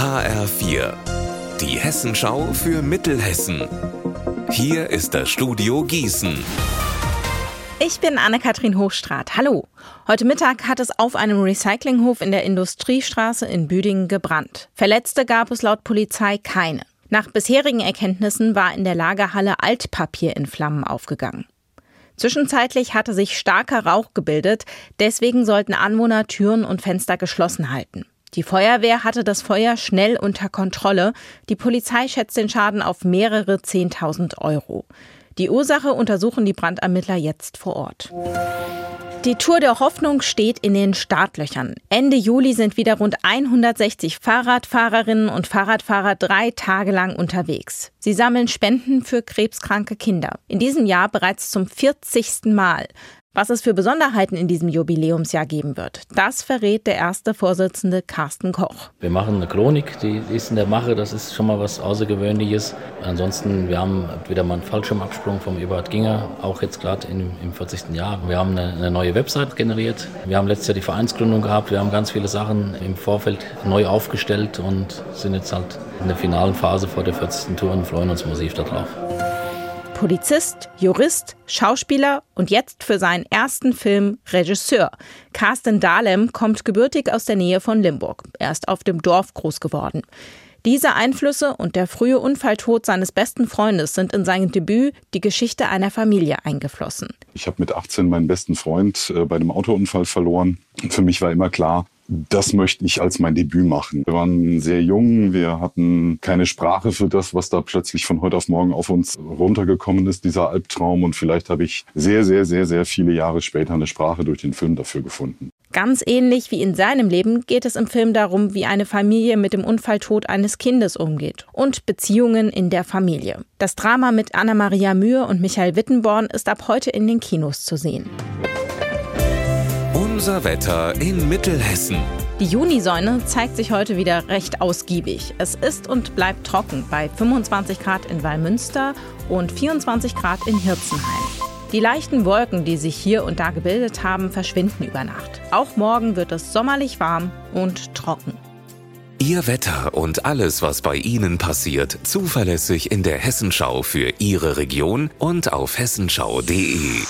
HR4, die Hessenschau für Mittelhessen. Hier ist das Studio Gießen. Ich bin Anne-Kathrin Hochstraat. Hallo. Heute Mittag hat es auf einem Recyclinghof in der Industriestraße in Büdingen gebrannt. Verletzte gab es laut Polizei keine. Nach bisherigen Erkenntnissen war in der Lagerhalle Altpapier in Flammen aufgegangen. Zwischenzeitlich hatte sich starker Rauch gebildet, deswegen sollten Anwohner Türen und Fenster geschlossen halten. Die Feuerwehr hatte das Feuer schnell unter Kontrolle. Die Polizei schätzt den Schaden auf mehrere Zehntausend Euro. Die Ursache untersuchen die Brandermittler jetzt vor Ort. Die Tour der Hoffnung steht in den Startlöchern. Ende Juli sind wieder rund 160 Fahrradfahrerinnen und Fahrradfahrer drei Tage lang unterwegs. Sie sammeln Spenden für krebskranke Kinder. In diesem Jahr bereits zum 40. Mal. Was es für Besonderheiten in diesem Jubiläumsjahr geben wird, das verrät der erste Vorsitzende Carsten Koch. Wir machen eine Chronik, die ist in der Mache, das ist schon mal was Außergewöhnliches. Ansonsten, wir haben wieder mal einen Fallschirmabsprung vom Eberhard Ginger, auch jetzt gerade im, 40. Jahr. Wir haben eine, eine, neue Website generiert. Wir haben letztes Jahr die Vereinsgründung gehabt. Wir haben ganz viele Sachen im Vorfeld neu aufgestellt und sind jetzt halt in der finalen Phase vor der 40. Tour und freuen uns massiv darauf. Polizist, Jurist, Schauspieler und jetzt für seinen ersten Film Regisseur. Carsten Dahlem kommt gebürtig aus der Nähe von Limburg. Er ist auf dem Dorf groß geworden. Diese Einflüsse und der frühe Unfalltod seines besten Freundes sind in sein Debüt Die Geschichte einer Familie eingeflossen. Ich habe mit 18 meinen besten Freund äh, bei einem Autounfall verloren. Für mich war immer klar, das möchte ich als mein Debüt machen. Wir waren sehr jung, wir hatten keine Sprache für das, was da plötzlich von heute auf morgen auf uns runtergekommen ist, dieser Albtraum. Und vielleicht habe ich sehr, sehr, sehr, sehr viele Jahre später eine Sprache durch den Film dafür gefunden. Ganz ähnlich wie in seinem Leben geht es im Film darum, wie eine Familie mit dem Unfalltod eines Kindes umgeht und Beziehungen in der Familie. Das Drama mit Anna-Maria Mühe und Michael Wittenborn ist ab heute in den Kinos zu sehen. Unser Wetter in Mittelhessen. Die Junisäune zeigt sich heute wieder recht ausgiebig. Es ist und bleibt trocken bei 25 Grad in Wallmünster und 24 Grad in Hirzenheim. Die leichten Wolken, die sich hier und da gebildet haben, verschwinden über Nacht. Auch morgen wird es sommerlich warm und trocken. Ihr Wetter und alles, was bei Ihnen passiert, zuverlässig in der Hessenschau für Ihre Region und auf hessenschau.de.